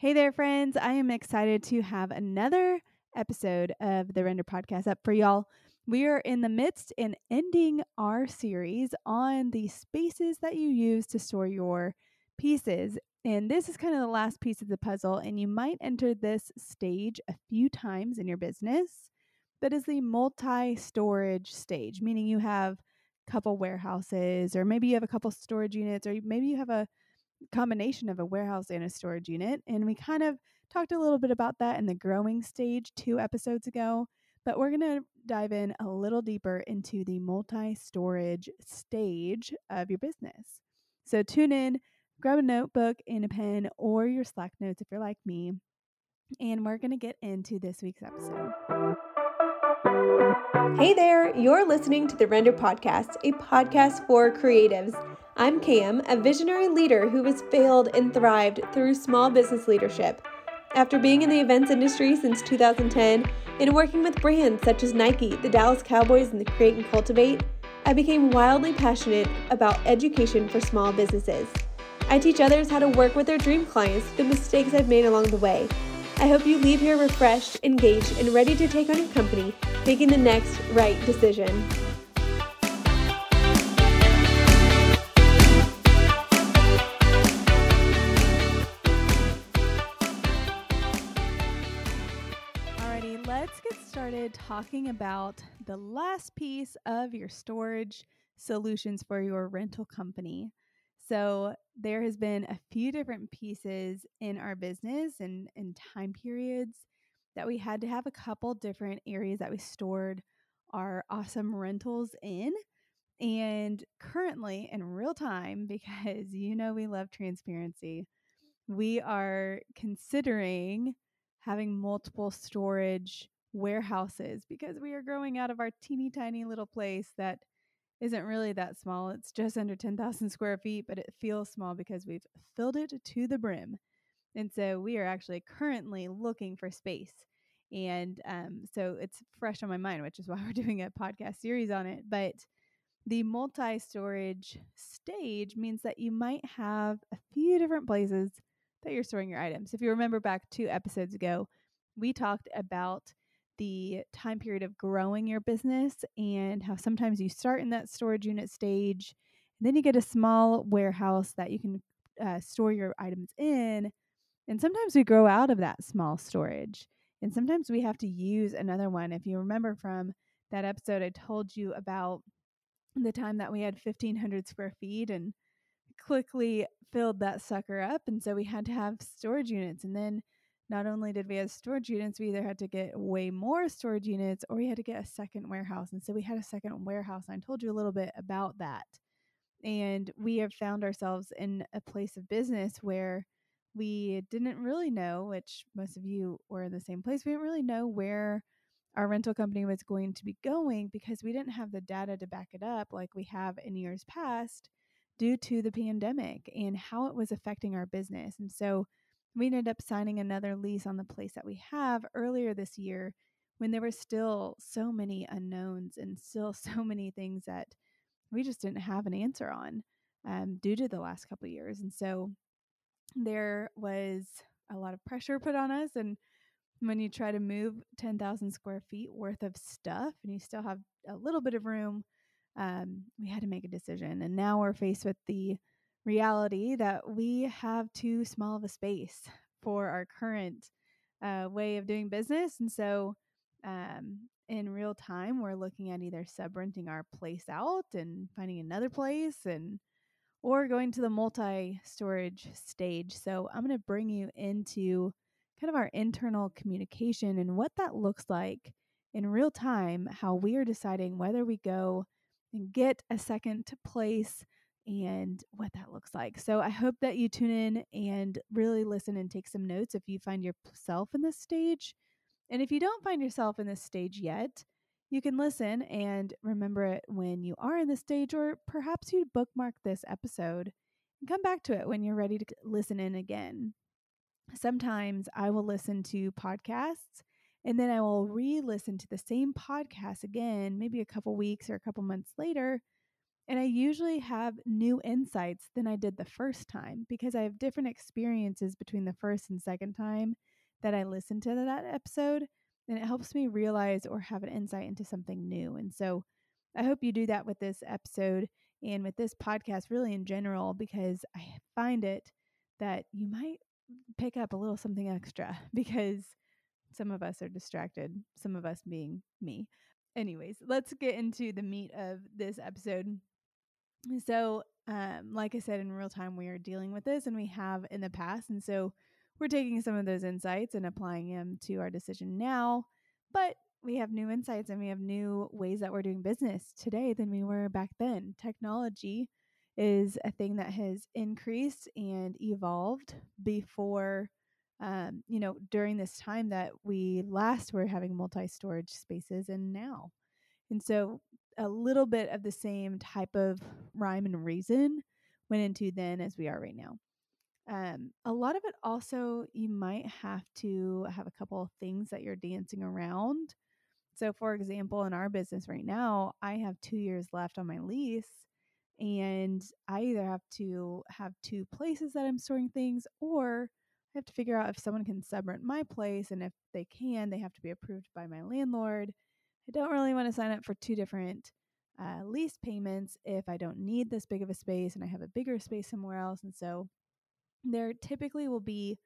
Hey there, friends. I am excited to have another episode of the Render Podcast up for y'all. We are in the midst and ending our series on the spaces that you use to store your pieces. And this is kind of the last piece of the puzzle, and you might enter this stage a few times in your business. That is the multi storage stage, meaning you have a couple warehouses, or maybe you have a couple storage units, or maybe you have a combination of a warehouse and a storage unit. And we kind of talked a little bit about that in the growing stage two episodes ago. But we're going to dive in a little deeper into the multi storage stage of your business. So tune in, grab a notebook and a pen or your Slack notes if you're like me. And we're going to get into this week's episode. Hey there, you're listening to the Render Podcast, a podcast for creatives. I'm Cam, a visionary leader who has failed and thrived through small business leadership. After being in the events industry since 2010 and working with brands such as Nike, the Dallas Cowboys, and the Create and Cultivate, I became wildly passionate about education for small businesses. I teach others how to work with their dream clients, the mistakes I've made along the way. I hope you leave here refreshed, engaged, and ready to take on your company, making the next right decision. Started talking about the last piece of your storage solutions for your rental company. So, there has been a few different pieces in our business and, and time periods that we had to have a couple different areas that we stored our awesome rentals in. And currently, in real time, because you know we love transparency, we are considering having multiple storage warehouses because we are growing out of our teeny tiny little place that isn't really that small. It's just under 10,000 square feet, but it feels small because we've filled it to the brim. And so we are actually currently looking for space. And um, so it's fresh on my mind, which is why we're doing a podcast series on it. But the multi storage stage means that you might have a few different places that you're storing your items. If you remember back two episodes ago, we talked about the time period of growing your business and how sometimes you start in that storage unit stage and then you get a small warehouse that you can uh, store your items in and sometimes we grow out of that small storage and sometimes we have to use another one. If you remember from that episode i told you about the time that we had 1500 square feet and quickly filled that sucker up and so we had to have storage units and then not only did we have storage units, we either had to get way more storage units or we had to get a second warehouse. And so we had a second warehouse. I told you a little bit about that. And we have found ourselves in a place of business where we didn't really know, which most of you were in the same place, we didn't really know where our rental company was going to be going because we didn't have the data to back it up like we have in years past due to the pandemic and how it was affecting our business. And so we ended up signing another lease on the place that we have earlier this year when there were still so many unknowns and still so many things that we just didn't have an answer on um, due to the last couple years. And so there was a lot of pressure put on us. And when you try to move 10,000 square feet worth of stuff and you still have a little bit of room, um, we had to make a decision. And now we're faced with the reality that we have too small of a space for our current uh, way of doing business. And so, um, in real time, we're looking at either sub renting our place out and finding another place and or going to the multi storage stage. So, I'm going to bring you into kind of our internal communication and what that looks like in real time, how we are deciding whether we go and get a second place and what that looks like. So I hope that you tune in and really listen and take some notes if you find yourself in this stage. And if you don't find yourself in this stage yet, you can listen and remember it when you are in this stage, or perhaps you bookmark this episode and come back to it when you're ready to listen in again. Sometimes I will listen to podcasts and then I will re listen to the same podcast again, maybe a couple weeks or a couple months later And I usually have new insights than I did the first time because I have different experiences between the first and second time that I listen to that episode. And it helps me realize or have an insight into something new. And so I hope you do that with this episode and with this podcast, really in general, because I find it that you might pick up a little something extra because some of us are distracted, some of us being me. Anyways, let's get into the meat of this episode. So, um, like I said, in real time, we are dealing with this and we have in the past. And so we're taking some of those insights and applying them to our decision now. But we have new insights and we have new ways that we're doing business today than we were back then. Technology is a thing that has increased and evolved before um, you know, during this time that we last were having multi storage spaces and now. And so a little bit of the same type of rhyme and reason went into then as we are right now. Um, a lot of it also, you might have to have a couple of things that you're dancing around. So, for example, in our business right now, I have two years left on my lease, and I either have to have two places that I'm storing things, or I have to figure out if someone can subrent my place, and if they can, they have to be approved by my landlord. I don't really want to sign up for two different uh, lease payments if I don't need this big of a space and I have a bigger space somewhere else. And so there typically will be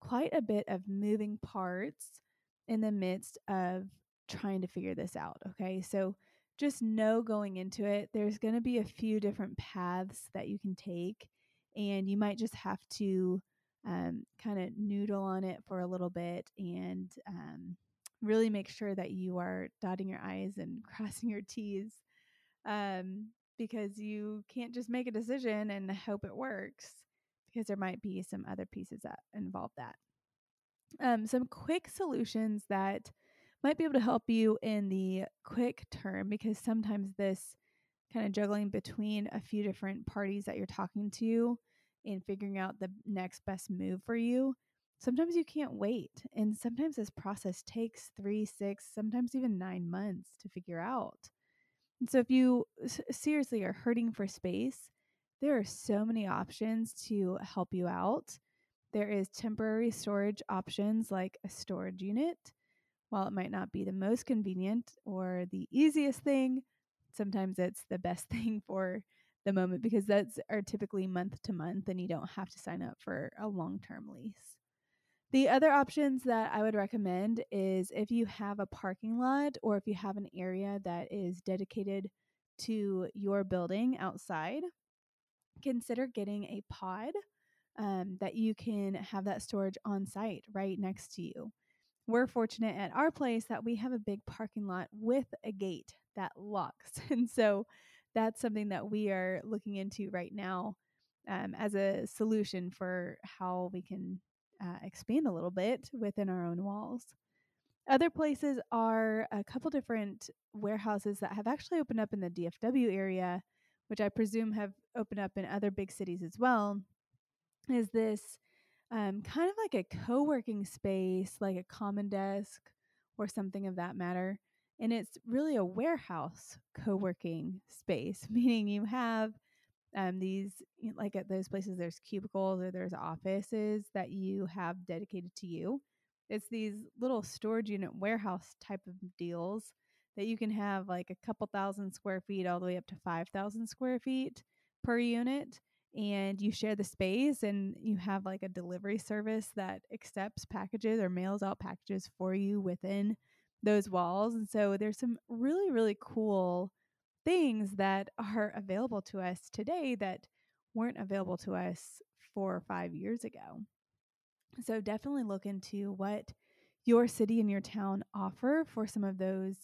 quite a bit of moving parts in the midst of trying to figure this out. Okay. So just know going into it, there's going to be a few different paths that you can take, and you might just have to um, kind of noodle on it for a little bit and um, really make sure that you are dotting your I's and crossing your T's um, because you can't just make a decision and hope it works because there might be some other pieces that involve that. Um, some quick solutions that might be able to help you in the quick term because sometimes this kind of juggling between a few different parties that you're talking to and figuring out the next best move for you sometimes you can't wait and sometimes this process takes three six sometimes even nine months to figure out. And so if you seriously are hurting for space there are so many options to help you out. There is temporary storage options like a storage unit. While it might not be the most convenient or the easiest thing sometimes it's the best thing for the moment because that's are typically month to month and you don't have to sign up for a long-term lease. The other options that I would recommend is if you have a parking lot or if you have an area that is dedicated to your building outside, consider getting a pod um, that you can have that storage on site right next to you. We're fortunate at our place that we have a big parking lot with a gate that locks. And so that's something that we are looking into right now um, as a solution for how we can uh, expand a little bit within our own walls. Other places are a couple different warehouses that have actually opened up in the DFW area, which I presume have opened up in other big cities as well. Is this um, kind of like a co working space, like a common desk or something of that matter? And it's really a warehouse co working space, meaning you have um, these, like at those places, there's cubicles or there's offices that you have dedicated to you. It's these little storage unit warehouse type of deals that you can have like a couple thousand square feet all the way up to 5,000 square feet per unit. And you share the space and you have like a delivery service that accepts packages or mails out packages for you within those walls. And so there's some really, really cool things that are available to us today that weren't available to us four or five years ago. So definitely look into what your city and your town offer for some of those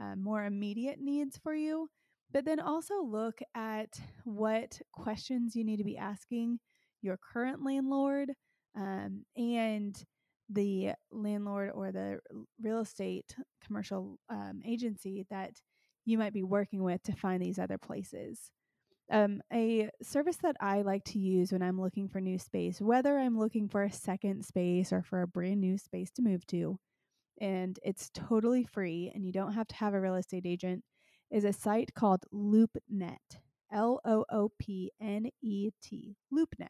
uh, more immediate needs for you. But then also look at what questions you need to be asking your current landlord um, and the landlord or the real estate commercial um, agency that you might be working with to find these other places. Um, a service that I like to use when I'm looking for new space, whether I'm looking for a second space or for a brand new space to move to, and it's totally free and you don't have to have a real estate agent, is a site called LoopNet. L O O P N E T, LoopNet.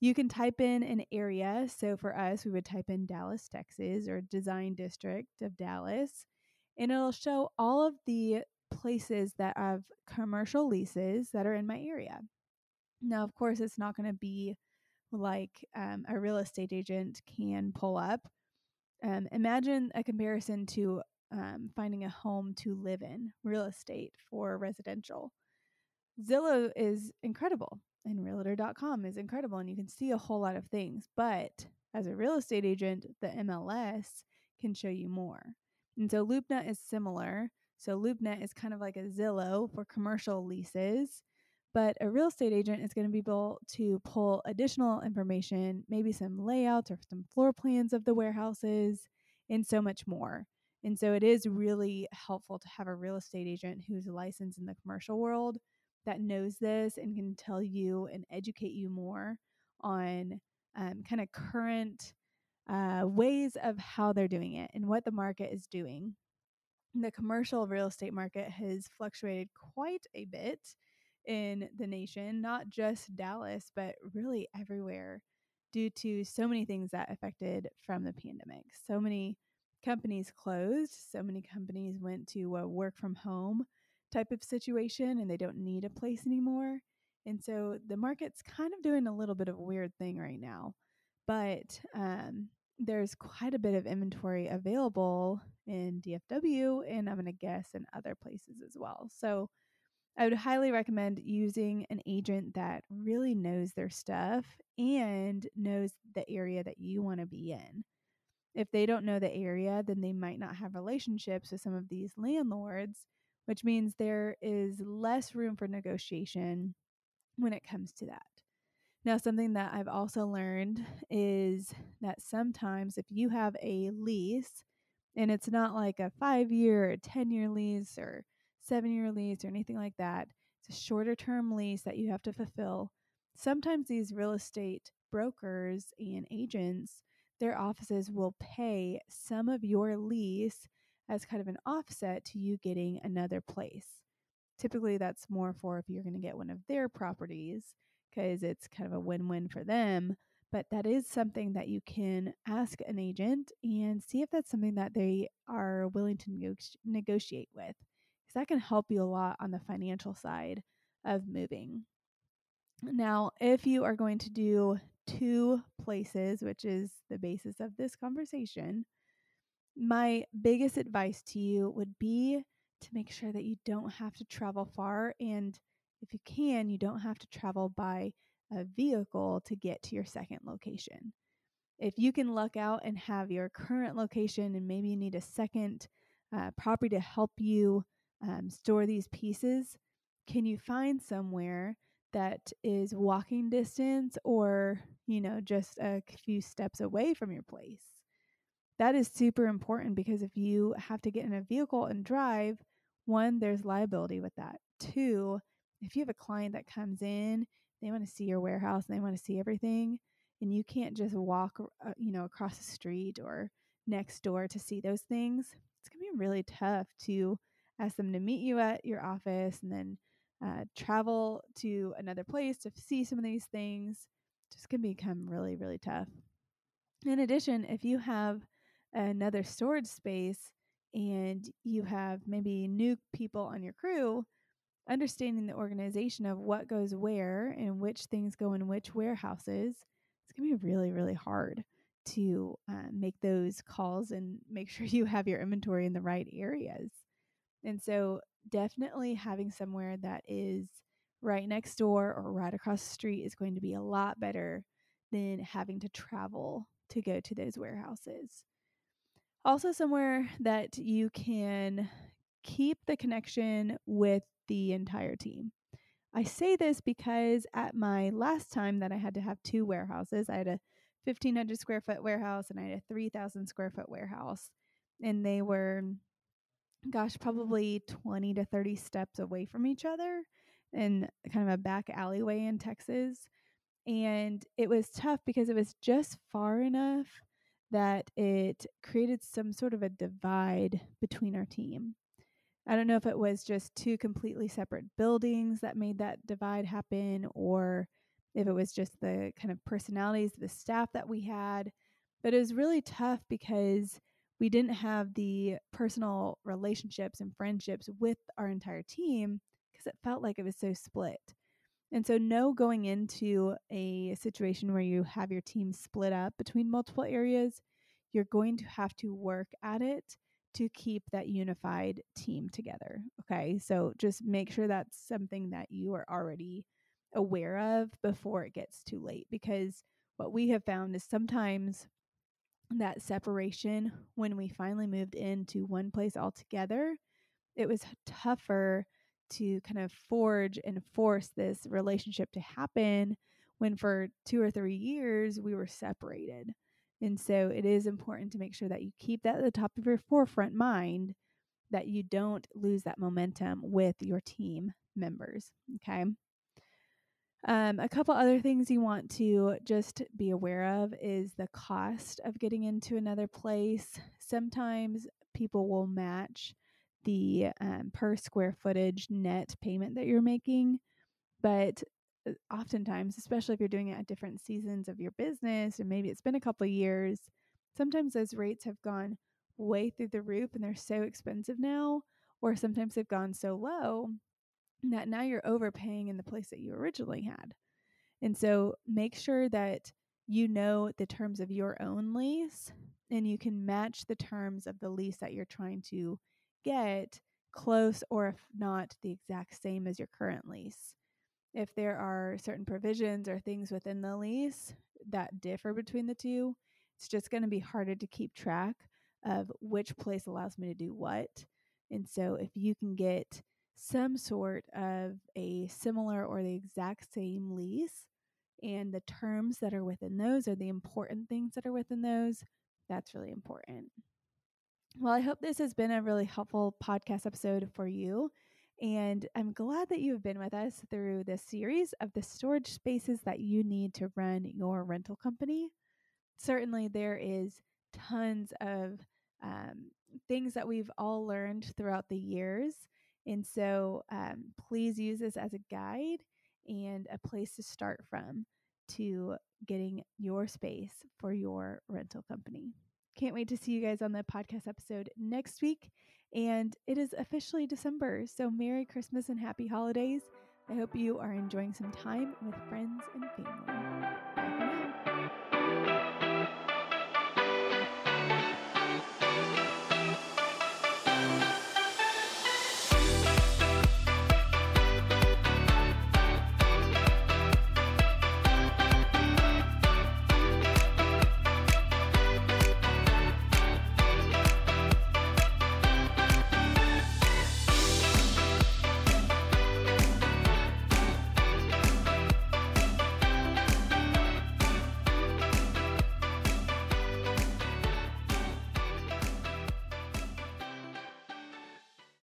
You can type in an area. So for us, we would type in Dallas, Texas, or Design District of Dallas, and it'll show all of the places that have commercial leases that are in my area. Now, of course, it's not going to be like um, a real estate agent can pull up. Um, imagine a comparison to um, finding a home to live in, real estate for residential. Zillow is incredible and realtor.com is incredible and you can see a whole lot of things. But as a real estate agent, the MLS can show you more. And so LoopNet is similar. So LoopNet is kind of like a Zillow for commercial leases, but a real estate agent is going to be able to pull additional information, maybe some layouts or some floor plans of the warehouses, and so much more. And so it is really helpful to have a real estate agent who's licensed in the commercial world that knows this and can tell you and educate you more on um, kind of current uh, ways of how they're doing it and what the market is doing. The commercial real estate market has fluctuated quite a bit in the nation, not just Dallas, but really everywhere, due to so many things that affected from the pandemic. So many companies closed, so many companies went to a work from home type of situation and they don't need a place anymore. And so the market's kind of doing a little bit of a weird thing right now. But um, there's quite a bit of inventory available in DFW and I'm going to guess in other places as well. So I would highly recommend using an agent that really knows their stuff and knows the area that you want to be in. If they don't know the area, then they might not have relationships with some of these landlords which means there is less room for negotiation when it comes to that. Now, something that I've also learned is that sometimes if you have a lease and it's not like a five year or 10 year lease or seven year lease or anything like that, it's a shorter term lease that you have to fulfill. Sometimes these real estate brokers and agents, their offices will pay some of your lease as kind of an offset to you getting another place. Typically, that's more for if you're going to get one of their properties because it's kind of a win win for them. But that is something that you can ask an agent and see if that's something that they are willing to nego- negotiate with. Because that can help you a lot on the financial side of moving. Now, if you are going to do two places, which is the basis of this conversation, my biggest advice to you would be to make sure that you don't have to travel far. And if you can, you don't have to travel by a vehicle to get to your second location. If you can luck out and have your current location and maybe you need a second uh, property to help you um, store these pieces, can you find somewhere that is walking distance or, you know, just a few steps away from your place? that is super important because if you have to get in a vehicle and drive, one, there's liability with that. Two, if you have a client that comes in, they want to see your warehouse and they want to see everything, and you can't just walk, uh, you know, across the street or next door to see those things. It's gonna be really tough to ask them to meet you at your office and then uh, travel to another place to see some of these things. Just can become really, really tough. In addition, if you have another storage space and you have maybe new people on your crew, understanding the organization of what goes where and which things go in which warehouses, it's going to be really, really hard to uh, make those calls and make sure you have your inventory in the right areas. And so, definitely having somewhere that is right next door or right across the street is going to be a lot better than having to travel to go to those warehouses. Also, somewhere that you can keep the connection with the entire team. I say this because at my last time that I had to have two warehouses, I had a 1500 square foot warehouse and I had a 3000 square foot warehouse. And they were, gosh, mm. probably 20 to 30 steps away from each other in kind of a back alleyway in Texas. And it was tough because it was just far enough that it created some sort of a divide between our team. I don't know if it was just two completely separate buildings that made that divide happen or if it was just the kind of personalities the staff that we had. But it was really tough because we didn't have the personal relationships and friendships with our entire team because it felt like it was so split. And so, no going into a situation where you have your team split up between multiple areas, you're going to have to work at it to keep that unified team together. Okay. So, just make sure that's something that you are already aware of before it gets too late. Because what we have found is sometimes that separation, when we finally moved into one place altogether, it was tougher to kind of forge and force this relationship to happen when for two or three years we were separated. And so it is important to make sure that you keep that at the top of your forefront mind that you don't lose that momentum with your team members. Okay. Um, a couple other things you want to just be aware of is the cost of getting into another place. Sometimes people will match the um, per square footage net payment that you're making, but Uh, oftentimes, especially if you're doing it at different seasons of your business, or maybe it's been a couple years, sometimes those rates have gone way through the roof and they're so expensive now, or sometimes they've gone so low that now you're overpaying in the place that you originally had. And so make sure that you know the terms of your own lease and you can match the terms of the lease that you're trying to get close or if not the exact same as your current lease. If there are certain provisions or things within the lease that differ between the two, it's just going to be harder to keep track of which place allows me to do what. And so if you can get some sort of a similar or the exact same lease and the terms that are within those are the important things that are within those, that's really important. Well, I hope this has been a really helpful podcast episode for you. And I'm glad that you have been with us through this series of the storage spaces that you need to run your rental company. Certainly, there is tons of um, things that we've all learned throughout the years and so um, please use this as a guide and a place to start from to getting your space for your rental company. Can't wait to see you guys on the podcast episode next week. And it is officially December. So, Merry Christmas and Happy Holidays. I hope you are enjoying some time with friends and family.